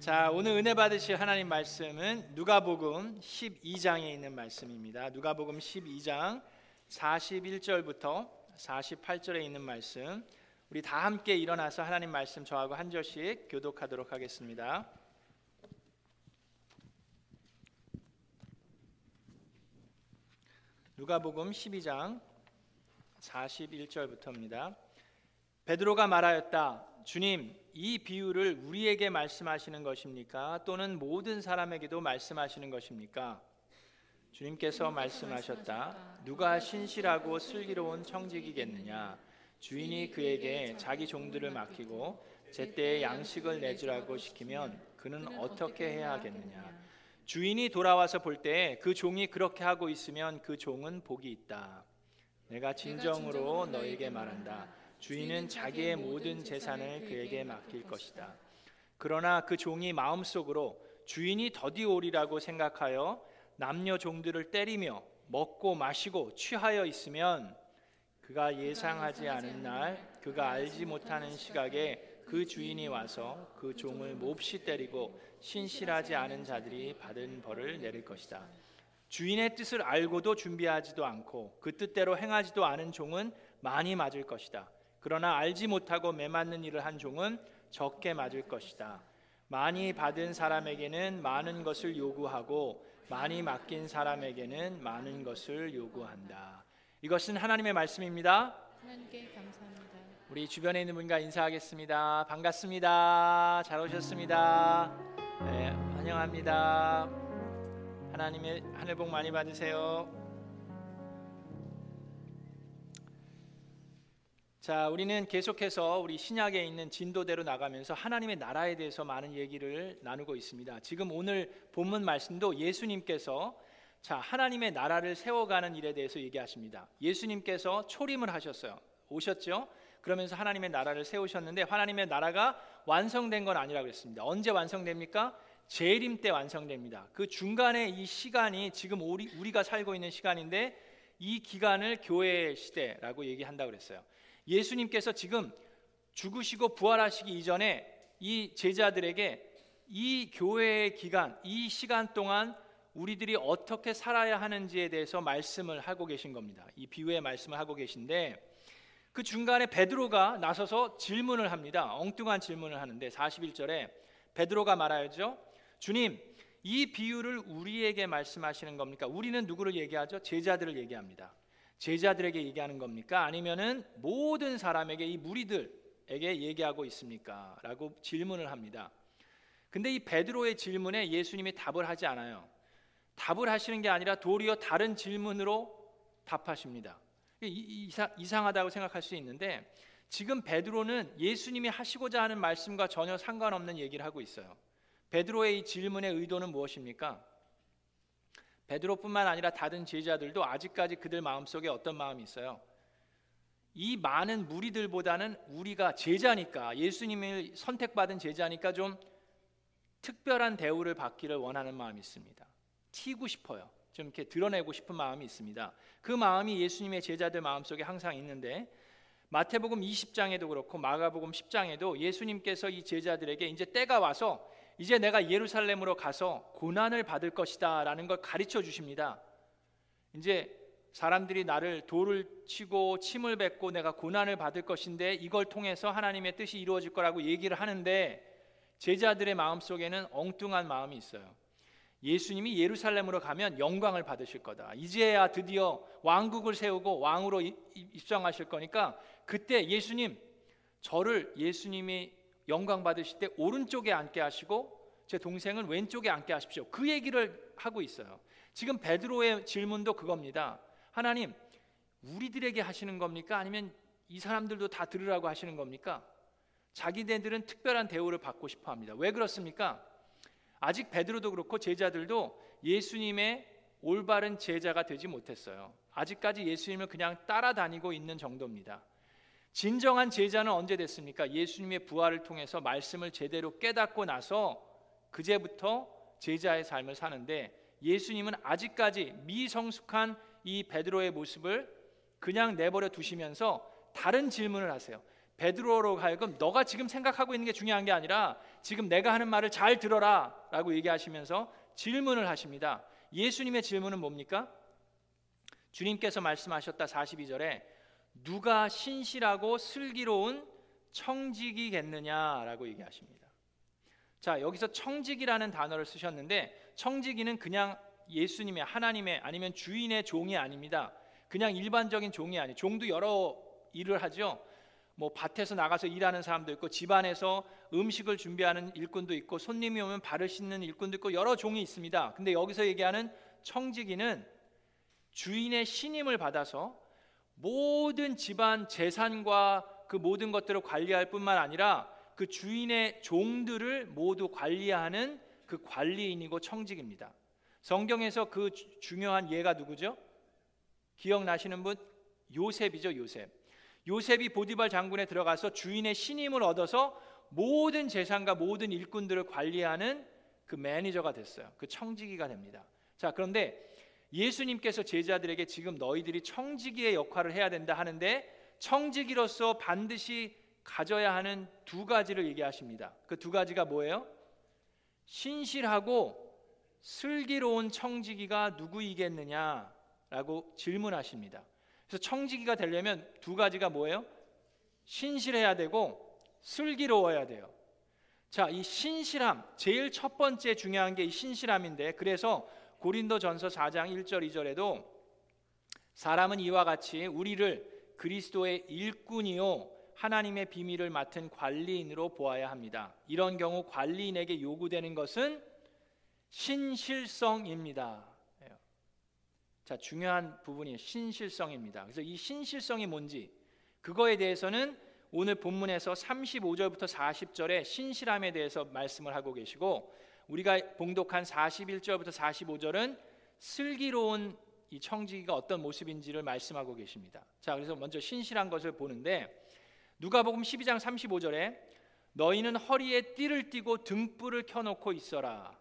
자, 오늘 은혜 받으실 하나님 말씀은 누가복음 12장에 있는 말씀입니다. 누가복음 12장 41절부터 48절에 있는 말씀. 우리 다 함께 일어나서 하나님 말씀 저하고 한 절씩 교독하도록 하겠습니다. 누가복음 12장 41절부터입니다. 베드로가 말하였다. 주님, 이 비유를 우리에게 말씀하시는 것입니까? 또는 모든 사람에게도 말씀하시는 것입니까? 주님께서 말씀하셨다. 누가 신실하고 슬기로운 청직이겠느냐? 주인이 그에게 자기 종들을 맡기고 제때에 양식을 내주라고 시키면 그는 어떻게 해야 하겠느냐? 주인이 돌아와서 볼 때 그 종이 그렇게 하고 있으면 그 종은 복이 있다. 내가 진정으로 너에게 말한다. 주인은 자기의 모든 재산을 그에게 맡길 것이다. 그러나 그 종이 마음속으로 주인이 더디 오리라고 생각하여 남녀 종들을 때리며 먹고 마시고 취하여 있으면 그가 예상하지 않은 날 그가 알지 못하는 시각에 그 주인이 와서 그 종을 몹시 때리고 신실하지 않은 자들이 받은 벌을 내릴 것이다. 주인의 뜻을 알고도 준비하지도 않고 그 뜻대로 행하지도 않은 종은 많이 맞을 것이다. 그러나 알지 못하고 매맞는 일을 한 종은 적게 맞을 것이다. 많이 받은 사람에게는 많은 것을 요구하고 많이 맡긴 사람에게는 많은 것을 요구한다. 이것은 하나님의 말씀입니다. 하나님께 감사합니다. 우리 주변에 있는 분과 인사하겠습니다. 반갑습니다. 잘 오셨습니다. 네, 환영합니다. 하나님의 하늘 복 많이 받으세요. 자, 우리는 계속해서 우리 신약에 있는 진도대로 나가면서 하나님의 나라에 대해서 많은 얘기를 나누고 있습니다. 지금 오늘 본문 말씀도 예수님께서 자, 하나님의 나라를 세워가는 일에 대해서 얘기하십니다. 예수님께서 초림을 하셨어요. 오셨죠? 그러면서 하나님의 나라를 세우셨는데 하나님의 나라가 완성된 건 아니라고 그랬습니다. 언제 완성됩니까? 재림 때 완성됩니다. 그 중간에 이 시간이 지금 우리, 우리가 살고 있는 시간인데 이 기간을 교회 시대라고 얘기한다고 그랬어요. 예수님께서 지금 죽으시고 부활하시기 이전에 이 제자들에게 이 교회의 기간, 이 시간 동안 우리들이 어떻게 살아야 하는지에 대해서 말씀을 하고 계신 겁니다. 이 비유의 말씀을 하고 계신데 그 중간에 베드로가 나서서 질문을 합니다. 엉뚱한 질문을 하는데 41절에 베드로가 말하죠. 주님, 이 비유를 우리에게 말씀하시는 겁니까? 우리는 누구를 얘기하죠? 제자들을 얘기합니다. 제자들에게 얘기하는 겁니까? 아니면은 모든 사람에게 이 무리들에게 얘기하고 있습니까? 라고 질문을 합니다. 근데 이 베드로의 질문에 예수님이 답을 하지 않아요. 답을 하시는 게 아니라 도리어 다른 질문으로 답하십니다. 이상, 이상하다고 생각할 수 있는데 지금 베드로는 예수님이 하시고자 하는 말씀과 전혀 상관없는 얘기를 하고 있어요. 베드로의 이 질문의 의도는 무엇입니까? 베드로뿐만 아니라 다른 제자들도 아직까지 그들 마음속에 어떤 마음이 있어요? 이 많은 무리들보다는 우리가 제자니까 예수님을 선택받은 제자니까 좀 특별한 대우를 받기를 원하는 마음이 있습니다. 튀고 싶어요. 좀 이렇게 드러내고 싶은 마음이 있습니다. 그 마음이 예수님의 제자들 마음속에 항상 있는데 마태복음 20장에도 그렇고 마가복음 10장에도 예수님께서 이 제자들에게 이제 때가 와서 이제 내가 예루살렘으로 가서 고난을 받을 것이다라는 걸 가르쳐 주십니다. 이제 사람들이 나를 돌을 치고 침을 뱉고 내가 고난을 받을 것인데 이걸 통해서 하나님의 뜻이 이루어질 거라고 얘기를 하는데 제자들의 마음속에는 엉뚱한 마음이 있어요. 예수님이 예루살렘으로 가면 영광을 받으실 거다. 이제야 드디어 왕국을 세우고 왕으로 입성하실 거니까 그때 예수님 저를 예수님이 영광 받으실 때 오른쪽에 앉게 하시고 제 동생은 왼쪽에 앉게 하십시오. 그 얘기를 하고 있어요. 지금 베드로의 질문도 그겁니다. 하나님, 우리들에게 하시는 겁니까? 아니면 이 사람들도 다 들으라고 하시는 겁니까? 자기네들은 특별한 대우를 받고 싶어 합니다. 왜 그렇습니까? 아직 베드로도 그렇고 제자들도 예수님의 올바른 제자가 되지 못했어요. 아직까지 예수님을 그냥 따라다니고 있는 정도입니다. 진정한 제자는 언제 됐습니까? 예수님의 부활을 통해서 말씀을 제대로 깨닫고 나서 그제부터 제자의 삶을 사는데 예수님은 아직까지 미성숙한 이 베드로의 모습을 그냥 내버려 두시면서 다른 질문을 하세요. 베드로로 하여금 너가 지금 생각하고 있는 게 중요한 게 아니라 지금 내가 하는 말을 잘 들어라라고 얘기하시면서 질문을 하십니다. 예수님의 질문은 뭡니까? 주님께서 말씀하셨다 42절에 누가 신실하고 슬기로운 청직이겠느냐라고 얘기하십니다. 자, 여기서 청직이라는 단어를 쓰셨는데 청직이는 그냥 예수님의 하나님의 아니면 주인의 종이 아닙니다. 그냥 일반적인 종이 아니. 종도 여러 일을 하죠. 뭐 밭에서 나가서 일하는 사람도 있고 집안에서 음식을 준비하는 일꾼도 있고 손님이 오면 발을 씻는 일꾼도 있고 여러 종이 있습니다. 근데 여기서 얘기하는 청지기는 주인의 신임을 받아서 모든 집안 재산과 그 모든 것들을 관리할 뿐만 아니라 그 주인의 종들을 모두 관리하는 그 관리인이고 청직입니다. 성경에서 그 중요한 예가 누구죠? 기억나시는 분? 요셉이죠, 요셉. 요셉이 보디발 장군에 들어가서 주인의 신임을 얻어서 모든 재산과 모든 일꾼들을 관리하는 그 매니저가 됐어요. 그 청지기가 됩니다. 자, 그런데 예수님께서 제자들에게 지금 너희들이 청지기의 역할을 해야 된다 하는데 청지기로서 반드시 가져야 하는 두 가지를 얘기하십니다. 그 두 가지가 뭐예요? 신실하고 슬기로운 청지기가 누구이겠느냐라고 질문하십니다. 그래서 청지기가 되려면 두 가지가 뭐예요? 신실해야 되고 슬기로워야 돼요. 자, 이 신실함 제일 첫 번째 중요한 게 이 신실함인데 그래서 고린도전서 4장 1절 2절에도 사람은 이와 같이 우리를 그리스도의 일꾼이요 하나님의 비밀을 맡은 관리인으로 보아야 합니다. 이런 경우 관리인에게 요구되는 것은 신실성입니다. 자, 중요한 부분이 신실성입니다. 그래서 이 신실성이 뭔지 그거에 대해서는 오늘 본문에서 35절부터 40절에 신실함에 대해서 말씀을 하고 계시고 우리가 봉독한 41절부터 45절은 슬기로운 이 청지기가 어떤 모습인지를 말씀하고 계십니다. 자, 그래서 먼저 신실한 것을 보는데 누가복음 12장 35절에 너희는 허리에 띠를 띠고 등불을 켜놓고 있어라.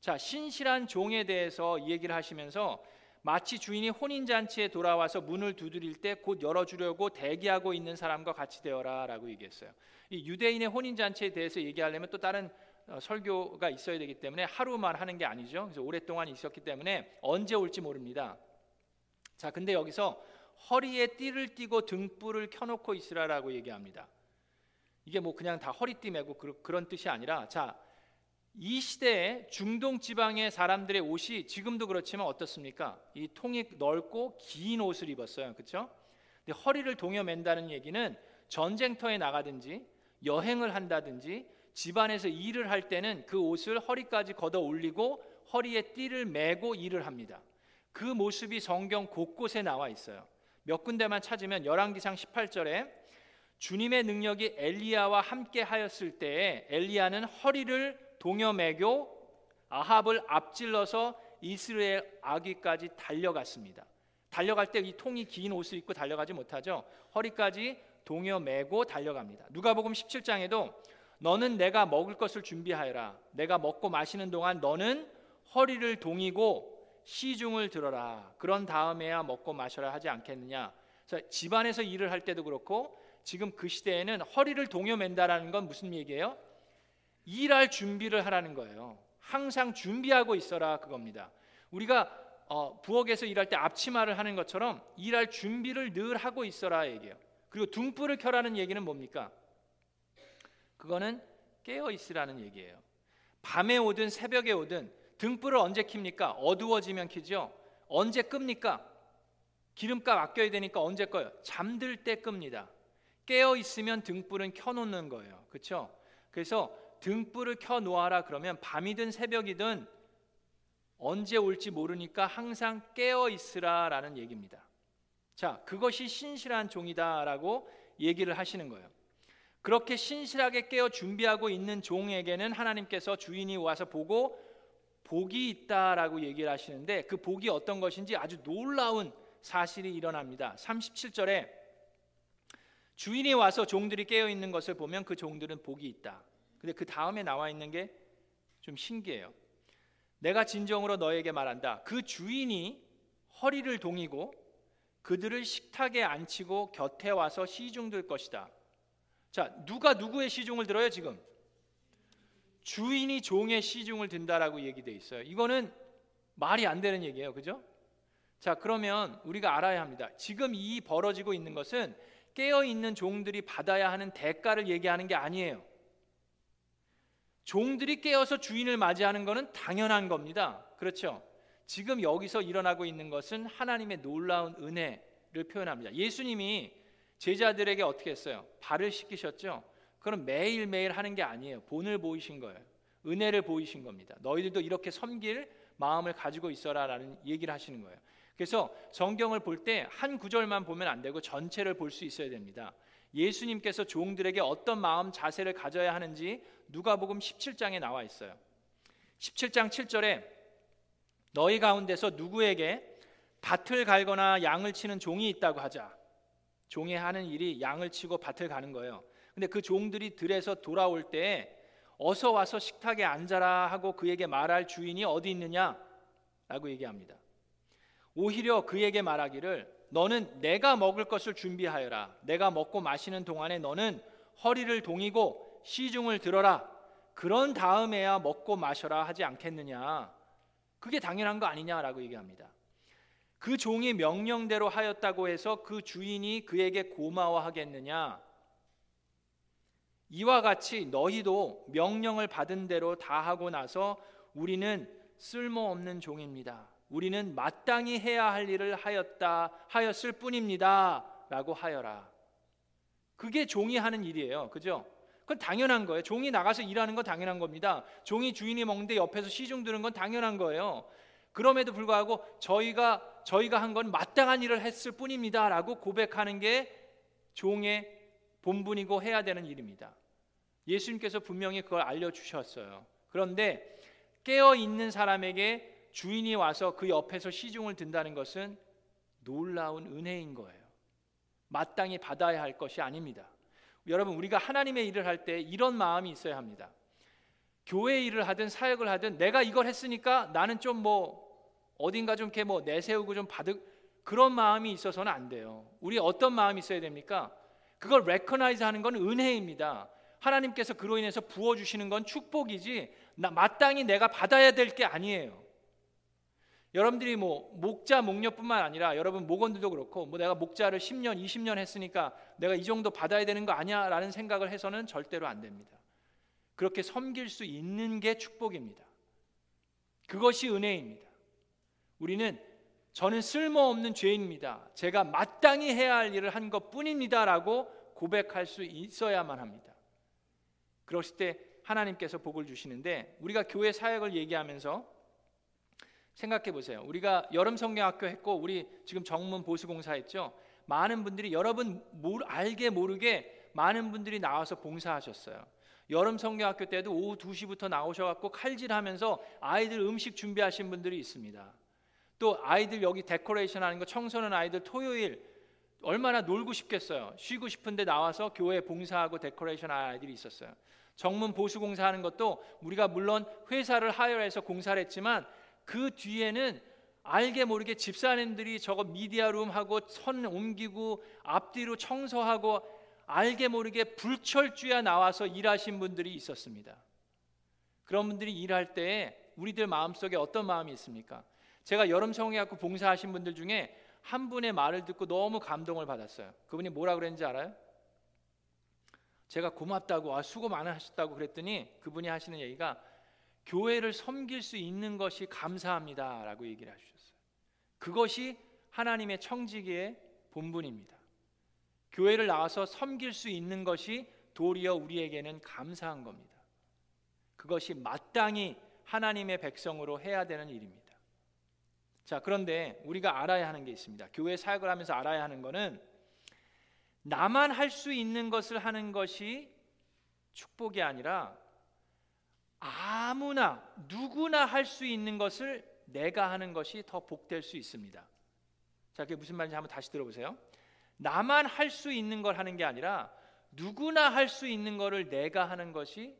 자, 신실한 종에 대해서 얘기를 하시면서 마치 주인이 혼인 잔치에 돌아와서 문을 두드릴 때 곧 열어주려고 대기하고 있는 사람과 같이 되어라 라고 얘기했어요. 이 유대인의 혼인 잔치에 대해서 얘기하려면 또 다른 어, 설교가 있어야 되기 때문에 하루만 하는 게 아니죠. 그래서 오랫동안 있었기 때문에 언제 올지 모릅니다. 자, 근데 여기서 허리에 띠를 띠고 등불을 켜놓고 있으라라고 얘기합니다. 이게 뭐 그냥 다 허리띠 메고 그 런 뜻이 아니라 자 이 시대에 중동 지방의 사람들의 옷이 지금도 그렇지만 어떻습니까? 이 통이 넓고 긴 옷을 입었어요. 그렇죠? 근데 허리를 동여 맨다는 얘기는 전쟁터에 나가든지 여행을 한다든지 집안에서 일을 할 때는 그 옷을 허리까지 걷어 올리고 허리에 띠를 메고 일을 합니다. 그 모습이 성경 곳곳에 나와 있어요. 몇 군데만 찾으면 열왕기상 18절에 주님의 능력이 엘리야와 함께 하였을 때에 엘리야는 허리를 동여 매고 아합을 앞질러서 이스라엘 아기까지 달려갔습니다. 달려갈 때 이 통이 긴 옷을 입고 달려가지 못하죠. 허리까지 동여 매고 달려갑니다. 누가복음 17장에도 너는 내가 먹을 것을 준비하여라. 내가 먹고 마시는 동안 너는 허리를 동이고 시중을 들어라. 그런 다음에야 먹고 마셔라 하지 않겠느냐. 집안에서 일을 할 때도 그렇고 지금 그 시대에는 허리를 동여 맨다라는 건 무슨 얘기예요? 일할 준비를 하라는 거예요. 항상 준비하고 있어라 그겁니다. 우리가 어, 부엌에서 일할 때 앞치마를 하는 것처럼 일할 준비를 늘 하고 있어라 얘기예요. 그리고 등불을 켜라는 얘기는 뭡니까? 그거는 깨어 있으라는 얘기예요. 밤에 오든 새벽에 오든 등불을 언제 킵니까? 어두워지면 켜죠. 언제 끕니까? 기름값 아껴야 되니까 언제 꺼요? 잠들 때 끕니다. 깨어 있으면 등불은 켜놓는 거예요. 그렇죠? 그래서 등불을 켜 놓아라 그러면 밤이든 새벽이든 언제 올지 모르니까 항상 깨어 있으라라는 얘기입니다. 자, 그것이 신실한 종이다라고 얘기를 하시는 거예요. 그렇게 신실하게 깨어 준비하고 있는 종에게는 하나님께서 주인이 와서 보고 복이 있다라고 얘기를 하시는데 그 복이 어떤 것인지 아주 놀라운 사실이 일어납니다. 37절에 주인이 와서 종들이 깨어 있는 것을 보면 그 종들은 복이 있다. 근데 그 다음에 나와 있는 게 좀 신기해요. 내가 진정으로 너에게 말한다. 그 주인이 허리를 동이고 그들을 식탁에 앉히고 곁에 와서 시중들 것이다. 자, 누가 누구의 시중을 들어요, 지금? 주인이 종의 시중을 든다라고 얘기돼 있어요. 이거는 말이 안 되는 얘기예요. 그죠? 자, 그러면 우리가 알아야 합니다. 지금 이 벌어지고 있는 것은 깨어 있는 종들이 받아야 하는 대가를 얘기하는 게 아니에요. 종들이 깨어서 주인을 맞이하는 것은 당연한 겁니다. 그렇죠? 지금 여기서 일어나고 있는 것은 하나님의 놀라운 은혜를 표현합니다. 예수님이 제자들에게 어떻게 했어요? 발을 씻기셨죠? 그럼 매일매일 하는 게 아니에요. 본을 보이신 거예요. 은혜를 보이신 겁니다. 너희들도 이렇게 섬길 마음을 가지고 있어라라는 얘기를 하시는 거예요. 그래서 성경을 볼 때 한 구절만 보면 안 되고 전체를 볼 수 있어야 됩니다. 예수님께서 종들에게 어떤 마음 자세를 가져야 하는지 누가복음 17장에 나와 있어요. 17장 7절에 너희 가운데서 누구에게 밭을 갈거나 양을 치는 종이 있다고 하자. 종이 하는 일이 양을 치고 밭을 가는 거예요. 근데 그 종들이 들에서 돌아올 때 어서 와서 식탁에 앉아라 하고 그에게 말할 주인이 어디 있느냐 라고 얘기합니다. 오히려 그에게 말하기를 너는 내가 먹을 것을 준비하여라. 내가 먹고 마시는 동안에 너는 허리를 동이고 시중을 들어라. 그런 다음에야 먹고 마셔라 하지 않겠느냐. 그게 당연한 거 아니냐라고 얘기합니다. 그 종이 명령대로 하였다고 해서 그 주인이 그에게 고마워하겠느냐? 이와 같이 너희도 명령을 받은 대로 다 하고 나서 우리는 쓸모없는 종입니다. 우리는 마땅히 해야 할 일을 하였다 하였을 뿐입니다라고 하여라. 그게 종이 하는 일이에요. 그죠? 그건 당연한 거예요. 종이 나가서 일하는 건 당연한 겁니다. 종이 주인이 먹는데 옆에서 시중 드는 건 당연한 거예요. 그럼에도 불구하고 저희가 저희가 한 건 마땅한 일을 했을 뿐입니다라고 고백하는 게 종의 본분이고 해야 되는 일입니다. 예수님께서 분명히 그걸 알려 주셨어요. 그런데 깨어 있는 사람에게 주인이 와서 그 옆에서 시중을 든다는 것은 놀라운 은혜인 거예요. 마땅히 받아야 할 것이 아닙니다. 여러분 우리가 하나님의 일을 할 때 이런 마음이 있어야 합니다. 교회 일을 하든 사역을 하든 내가 이걸 했으니까 나는 좀뭐 어딘가 좀 이렇게 뭐 내세우고 좀 받을 그런 마음이 있어서는 안 돼요. 우리 어떤 마음이 있어야 됩니까? 그걸 recognize 하는 건 은혜입니다. 하나님께서 그로 인해서 부어 주시는 건 축복이지 나 마땅히 내가 받아야 될 게 아니에요. 여러분들이 뭐 목자 목녀뿐만 아니라 여러분 목원들도 그렇고 뭐 내가 목자를 10년 20년 했으니까 내가 이 정도 받아야 되는 거 아니야라는 생각을 해서는 절대로 안 됩니다. 그렇게 섬길 수 있는 게 축복입니다. 그것이 은혜입니다. 우리는 저는 쓸모없는 죄인입니다. 제가 마땅히 해야 할 일을 한 것 뿐입니다라고 고백할 수 있어야만 합니다. 그러실 때 하나님께서 복을 주시는데 우리가 교회 사역을 얘기하면서 생각해 보세요. 우리가 여름 성경학교 했고 우리 지금 정문 보수공사 했죠. 많은 분들이 여러분 모르, 알게 모르게 많은 분들이 나와서 봉사하셨어요. 여름 성경학교 때도 오후 2시부터 나오셔 갖고 칼질하면서 아이들 음식 준비하신 분들이 있습니다. 또 아이들 여기 데코레이션 하는 거 청소년 아이들 토요일 얼마나 놀고 싶겠어요. 쉬고 싶은데 나와서 교회 봉사하고 데코레이션 하는 아이들이 있었어요. 정문 보수 공사하는 것도 우리가 물론 회사를 하여해서 공사를 했지만 그 뒤에는 알게 모르게 집사님들이 저거 미디어룸 하고 선 옮기고 앞뒤로 청소하고 알게 모르게 불철주야 나와서 일하신 분들이 있었습니다. 그런 분들이 일할 때 우리들 마음속에 어떤 마음이 있습니까? 제가 여름 성회학교 봉사하신 분들 중에 한 분의 말을 듣고 너무 감동을 받았어요. 그분이 뭐라 그랬는지 알아요? 제가 고맙다고 아, 수고 많으셨다고 그랬더니 그분이 하시는 얘기가 교회를 섬길 수 있는 것이 감사합니다라고 얘기를 하셨어요. 그것이 하나님의 청지기의 본분입니다. 교회를 나와서 섬길 수 있는 것이 도리어 우리에게는 감사한 겁니다. 그것이 마땅히 하나님의 백성으로 해야 되는 일입니다. 자, 그런데 우리가 알아야 하는 게 있습니다. 교회 사역을 하면서 알아야 하는 것은 나만 할 수 있는 것을 하는 것이 축복이 아니라 아무나 누구나 할 수 있는 것을 내가 하는 것이 더 복될 수 있습니다. 자, 그게 무슨 말인지 한번 다시 들어보세요. 나만 할 수 있는 걸 하는 게 아니라 누구나 할 수 있는 것을 내가 하는 것이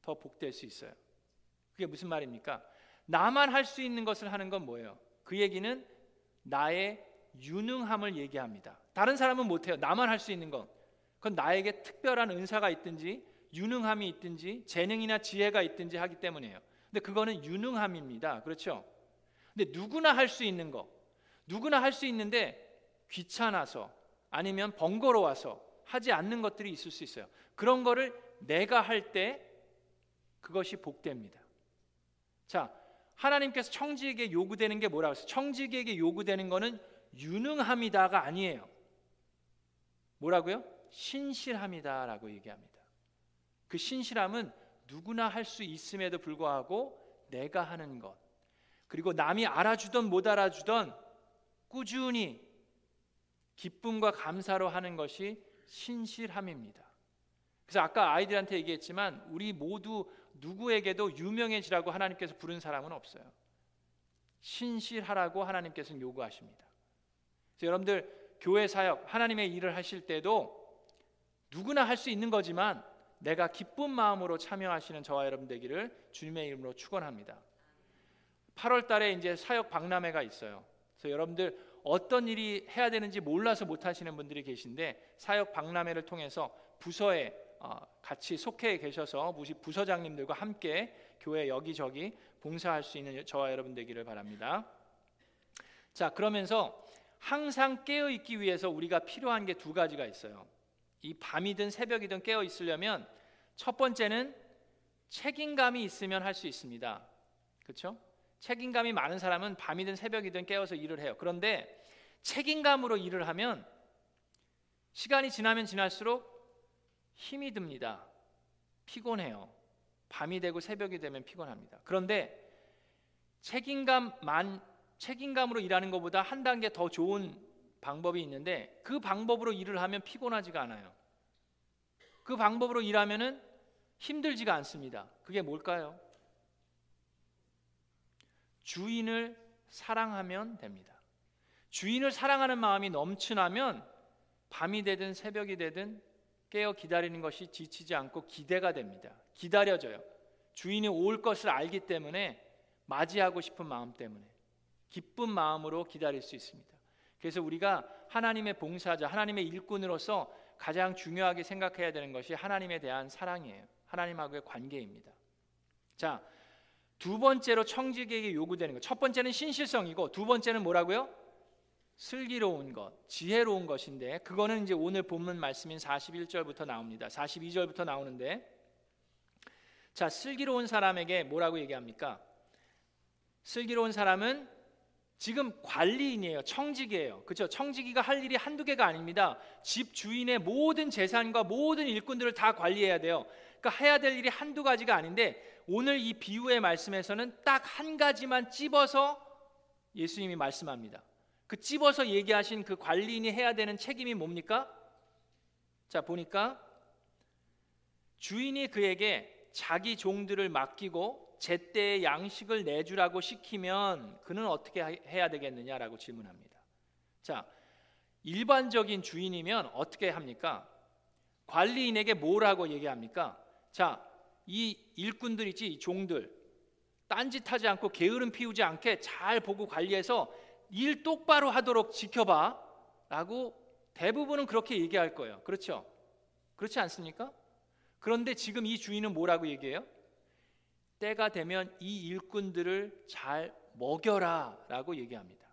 더 복될 수 있어요. 그게 무슨 말입니까? 나만 할 수 있는 것을 하는 건 뭐예요? 그 얘기는 나의 유능함을 얘기합니다. 다른 사람은 못해요. 나만 할 수 있는 건. 그건 나에게 특별한 은사가 있든지 유능함이 있든지 재능이나 지혜가 있든지 하기 때문이에요. 근데 그거는 유능함입니다. 그렇죠? 근데 누구나 할 수 있는 거. 누구나 할 수 있는데 귀찮아서 아니면 번거로워서 하지 않는 것들이 있을 수 있어요. 그런 거를 내가 할 때 그것이 복됩니다. 자, 하나님께서 청지에게 요구되는 게 뭐라고 했어요? 청지에게 요구되는 거는 유능함이다가 아니에요. 뭐라고요? 신실함이다라고 얘기합니다. 그 신실함은 누구나 할 수 있음에도 불구하고 내가 하는 것 그리고 남이 알아주던 못 알아주던 꾸준히 기쁨과 감사로 하는 것이 신실함입니다. 그래서 아까 아이들한테 얘기했지만 우리 모두 누구에게도 유명해지라고 하나님께서 부른 사람은 없어요. 신실하라고 하나님께서는 요구하십니다. 여러분들 교회 사역 하나님의 일을 하실 때도 누구나 할 수 있는 거지만 내가 기쁜 마음으로 참여하시는 저와 여러분 되기를 주님의 이름으로 축원합니다. 8월 달에 이제 사역 박람회가 있어요. 그래서 여러분들 어떤 일이 해야 되는지 몰라서 못 하시는 분들이 계신데 사역 박람회를 통해서 부서에 어, 같이 속해 계셔서 부서장님들과 함께 교회 여기저기 봉사할 수 있는 저와 여러분 되기를 바랍니다. 자, 그러면서 항상 깨어 있기 위해서 우리가 필요한 게 두 가지가 있어요. 이 밤이든 새벽이든 깨어 있으려면 첫 번째는 책임감이 있으면 할 수 있습니다. 그렇죠? 책임감이 많은 사람은 밤이든 새벽이든 깨어서 일을 해요. 그런데 책임감으로 일을 하면 시간이 지나면 지날수록 힘이 듭니다. 피곤해요. 밤이 되고 새벽이 되면 피곤합니다. 그런데 책임감 만 책임감으로 일하는 것보다 한 단계 더 좋은 방법이 있는데 그 방법으로 일을 하면 피곤하지가 않아요. 그 방법으로 일하면은 힘들지가 않습니다. 그게 뭘까요? 주인을 사랑하면 됩니다. 주인을 사랑하는 마음이 넘쳐나면 밤이 되든 새벽이 되든 깨어 기다리는 것이 지치지 않고 기대가 됩니다. 기다려져요. 주인이 올 것을 알기 때문에 맞이하고 싶은 마음 때문에 기쁜 마음으로 기다릴 수 있습니다. 그래서 우리가 하나님의 봉사자, 하나님의 일꾼으로서 가장 중요하게 생각해야 되는 것이 하나님에 대한 사랑이에요. 하나님하고의 관계입니다. 자, 두 번째로 청지기에게 요구되는 것. 첫 번째는 신실성이고 두 번째는 뭐라고요? 슬기로운 것, 지혜로운 것인데 그거는 이제 오늘 본문 말씀인 41절부터 나옵니다. 42절부터 나오는데 자, 슬기로운 사람에게 뭐라고 얘기합니까? 슬기로운 사람은 지금 관리인이에요. 청지기예요. 그렇죠? 청지기가 할 일이 한두 개가 아닙니다. 집 주인의 모든 재산과 모든 일꾼들을 다 관리해야 돼요. 그러니까 해야 될 일이 한두 가지가 아닌데 오늘 이 비유의 말씀에서는 딱 한 가지만 찝어서 예수님이 말씀합니다. 그 찝어서 얘기하신 그 관리인이 해야 되는 책임이 뭡니까? 자, 보니까 주인이 그에게 자기 종들을 맡기고 제때에 양식을 내주라고 시키면 그는 어떻게 해야 되겠느냐라고 질문합니다. 자, 일반적인 주인이면 어떻게 합니까? 관리인에게 뭐라고 얘기합니까? 자, 이 일꾼들 있지, 이 종들 딴짓하지 않고 게으름 피우지 않게 잘 보고 관리해서 일 똑바로 하도록 지켜봐 라고 대부분은 그렇게 얘기할 거예요. 그렇죠? 그렇지 않습니까? 그런데 지금 이 주인은 뭐라고 얘기해요? 때가 되면 이 일꾼들을 잘 먹여라 라고 얘기합니다.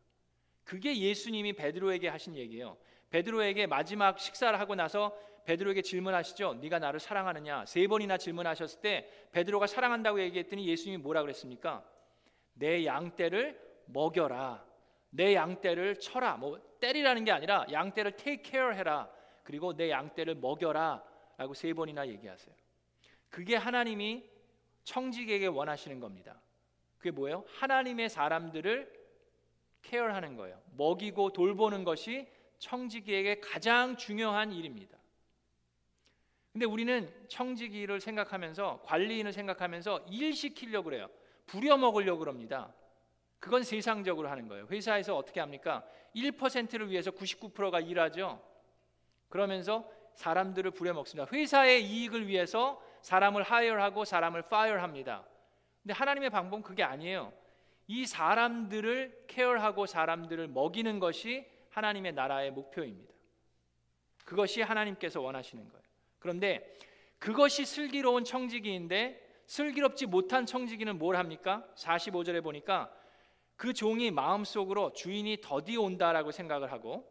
그게 예수님이 베드로에게 하신 얘기예요. 베드로에게 마지막 식사를 하고 나서 베드로에게 질문하시죠. 네가 나를 사랑하느냐? 세 번이나 질문하셨을 때 베드로가 사랑한다고 얘기했더니 예수님이 뭐라 그랬습니까? 내 양떼를 먹여라. 내 양떼를 쳐라. 뭐 때리라는 게 아니라 양떼를 take care 해라. 그리고 내 양떼를 먹여라 라고 세 번이나 얘기하세요. 그게 하나님이 청직에게 원하시는 겁니다. 그게 뭐예요? 하나님의 사람들을 케어하는 거예요. 먹이고 돌보는 것이 청지기에게 가장 중요한 일입니다. 근데 우리는 청지기를 생각하면서 관리인을 생각하면서 일 시키려고 그래요. 부려 먹으려고 그럽니다. 그건 세상적으로 하는 거예요. 회사에서 어떻게 합니까? 1%를 위해서 99%가 일하죠. 그러면서 사람들을 부려 먹습니다. 회사의 이익을 위해서 사람을 하이어하고 사람을 파이어합니다. 근데 하나님의 방법은 그게 아니에요. 이 사람들을 케어하고 사람들을 먹이는 것이 하나님의 나라의 목표입니다. 그것이 하나님께서 원하시는 거예요. 그런데 그것이 슬기로운 청지기인데 슬기롭지 못한 청지기는 뭘 합니까? 45절에 보니까 그 종이 마음속으로 주인이 더디 온다라고 생각을 하고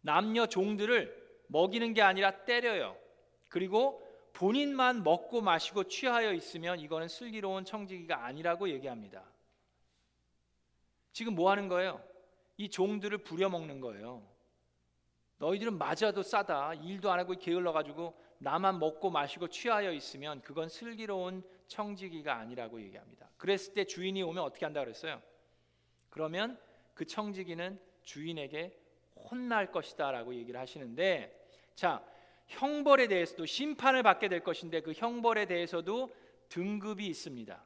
남녀 종들을 먹이는 게 아니라 때려요. 그리고 본인만 먹고 마시고 취하여 있으면 이거는 슬기로운 청지기가 아니라고 얘기합니다. 지금 뭐 하는 거예요? 이 종들을 부려먹는 거예요. 너희들은 맞아도 싸다. 일도 안 하고 게을러 가지고 나만 먹고 마시고 취하여 있으면 그건 슬기로운 청지기가 아니라고 얘기합니다. 그랬을 때 주인이 오면 어떻게 한다 그랬어요? 그러면 그 청지기는 주인에게 혼날 것이다라고 얘기를 하시는데 자, 형벌에 대해서도 심판을 받게 될 것인데 그 형벌에 대해서도 등급이 있습니다.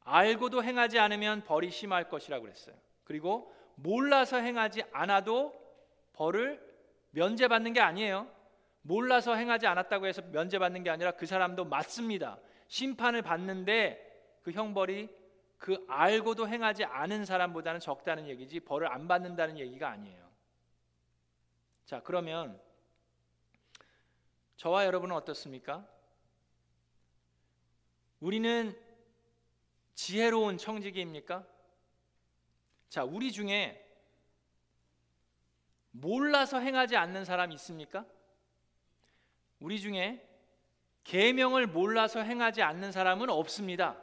알고도 행하지 않으면 벌이 심할 것이라고 그랬어요. 그리고 몰라서 행하지 않아도 벌을 면제받는 게 아니에요. 몰라서 행하지 않았다고 해서 면제받는 게 아니라 그 사람도 맞습니다. 심판을 받는데 그 형벌이 그 알고도 행하지 않은 사람보다는 적다는 얘기지 벌을 안 받는다는 얘기가 아니에요. 자, 그러면 저와 여러분은 어떻습니까? 우리는 지혜로운 청지기입니까? 자, 우리 중에 몰라서 행하지 않는 사람 있습니까? 우리 중에 계명을 몰라서 행하지 않는 사람은 없습니다.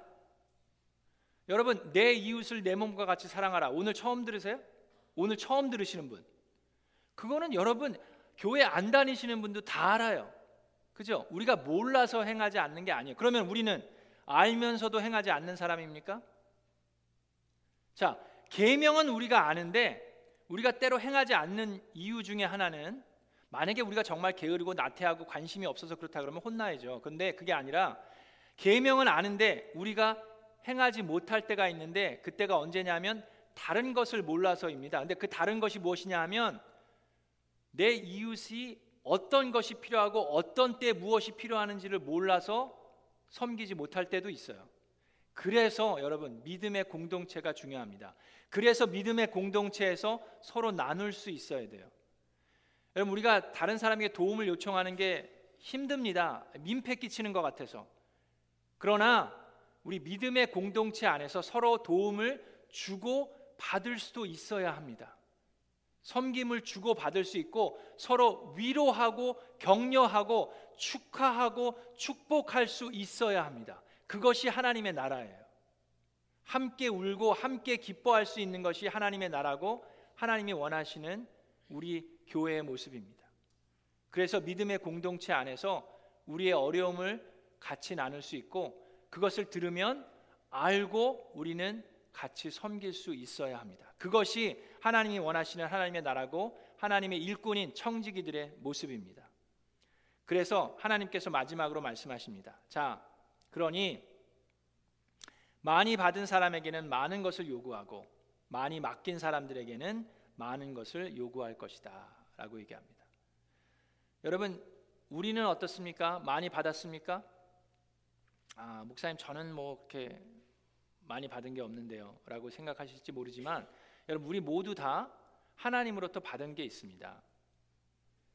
여러분, 내 이웃을 내 몸과 같이 사랑하라. 오늘 처음 들으세요? 오늘 처음 들으시는 분. 그거는 여러분 교회 안 다니시는 분도 다 알아요. 그죠? 우리가 몰라서 행하지 않는 게 아니에요. 그러면 우리는 알면서도 행하지 않는 사람입니까? 자, 계명은 우리가 아는데 우리가 때로 행하지 않는 이유 중에 하나는 만약에 우리가 정말 게으르고 나태하고 관심이 없어서 그렇다 그러면 혼나야죠. 근데 그게 아니라 계명은 아는데 우리가 행하지 못할 때가 있는데 그때가 언제냐면 다른 것을 몰라서입니다. 근데 그 다른 것이 무엇이냐 하면 내 이웃이 어떤 것이 필요하고 어떤 때 무엇이 필요하는지를 몰라서 섬기지 못할 때도 있어요. 그래서 여러분 믿음의 공동체가 중요합니다. 그래서 믿음의 공동체에서 서로 나눌 수 있어야 돼요. 여러분 우리가 다른 사람에게 도움을 요청하는 게 힘듭니다. 민폐 끼치는 것 같아서. 그러나 우리 믿음의 공동체 안에서 서로 도움을 주고 받을 수도 있어야 합니다. 섬김을 주고 받을 수 있고 서로 위로하고 격려하고 축하하고 축복할 수 있어야 합니다. 그것이 하나님의 나라예요. 함께 울고 함께 기뻐할 수 있는 것이 하나님의 나라고 하나님이 원하시는 우리 교회의 모습입니다. 그래서 믿음의 공동체 안에서 우리의 어려움을 같이 나눌 수 있고 그것을 들으면 알고 우리는 같이 섬길 수 있어야 합니다. 그것이 하나님이 원하시는 하나님의 나라고 하나님의 일꾼인 청지기들의 모습입니다. 그래서 하나님께서 마지막으로 말씀하십니다. 자, 그러니 많이 받은 사람에게는 많은 것을 요구하고 많이 맡긴 사람들에게는 많은 것을 요구할 것이다라고 얘기합니다. 여러분, 우리는 어떻습니까? 많이 받았습니까? 아, 목사님 저는 뭐 그렇게 많이 받은 게 없는데요라고 생각하실지 모르지만 여러분 우리 모두 다 하나님으로부터 받은 게 있습니다.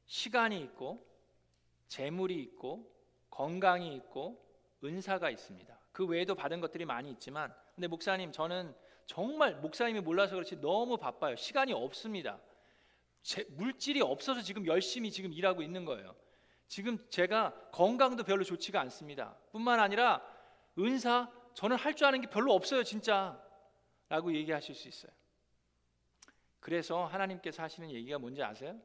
시간이 있고 재물이 있고 건강이 있고 은사가 있습니다. 그 외에도 받은 것들이 많이 있지만 근데 목사님 저는 정말 목사님이 몰라서 그렇지 너무 바빠요. 시간이 없습니다. 제, 물질이 없어서 지금 열심히 지금 일하고 있는 거예요. 지금 제가 건강도 별로 좋지가 않습니다. 뿐만 아니라 은사 저는 할 줄 아는 게 별로 없어요, 진짜. 라고 얘기하실 수 있어요. 그래서 하나님께서 하시는 얘기가 뭔지 아세요?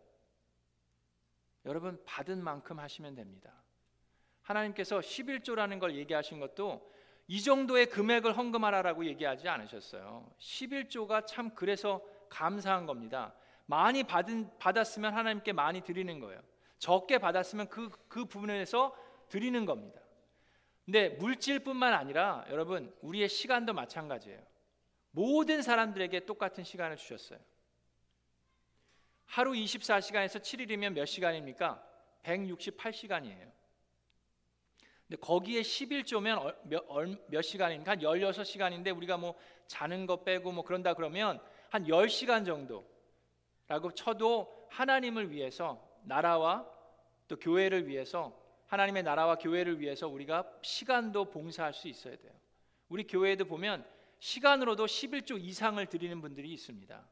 여러분 받은 만큼 하시면 됩니다. 하나님께서 11조라는 걸 얘기하신 것도 이 정도의 금액을 헌금하라라고 얘기하지 않으셨어요. 11조가 참 그래서 감사한 겁니다. 많이 받은 받았으면 하나님께 많이 드리는 거예요. 적게 받았으면 그, 그 부분에서 드리는 겁니다. 근데 물질뿐만 아니라 여러분 우리의 시간도 마찬가지예요. 모든 사람들에게 똑같은 시간을 주셨어요. 하루 24시간에서 7일이면 몇 시간입니까? 168시간이에요. 근데 거기에 11조면 몇, 몇 시간입니까? 한 16시간인데 우리가 뭐 자는 거 빼고 뭐 그런다 그러면 한 10시간 정도라고 쳐도 하나님을 위해서 나라와 또 교회를 위해서 하나님의 나라와 교회를 위해서 우리가 시간도 봉사할 수 있어야 돼요. 우리 교회에도 보면 시간으로도 11조 이상을 드리는 분들이 있습니다.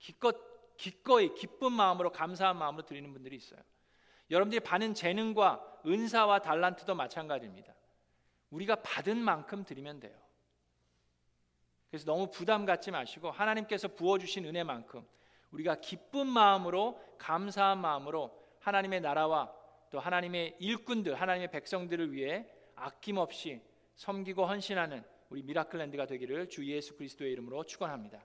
기껏 기꺼이 기쁜 마음으로 감사한 마음으로 드리는 분들이 있어요. 여러분들이 받는 재능과 은사와 달란트도 마찬가지입니다. 우리가 받은 만큼 드리면 돼요. 그래서 너무 부담 갖지 마시고 하나님께서 부어 주신 은혜만큼 우리가 기쁜 마음으로 감사한 마음으로 하나님의 나라와 또 하나님의 일꾼들, 하나님의 백성들을 위해 아낌없이 섬기고 헌신하는 우리 미라클랜드가 되기를 주 예수 그리스도의 이름으로 축원합니다.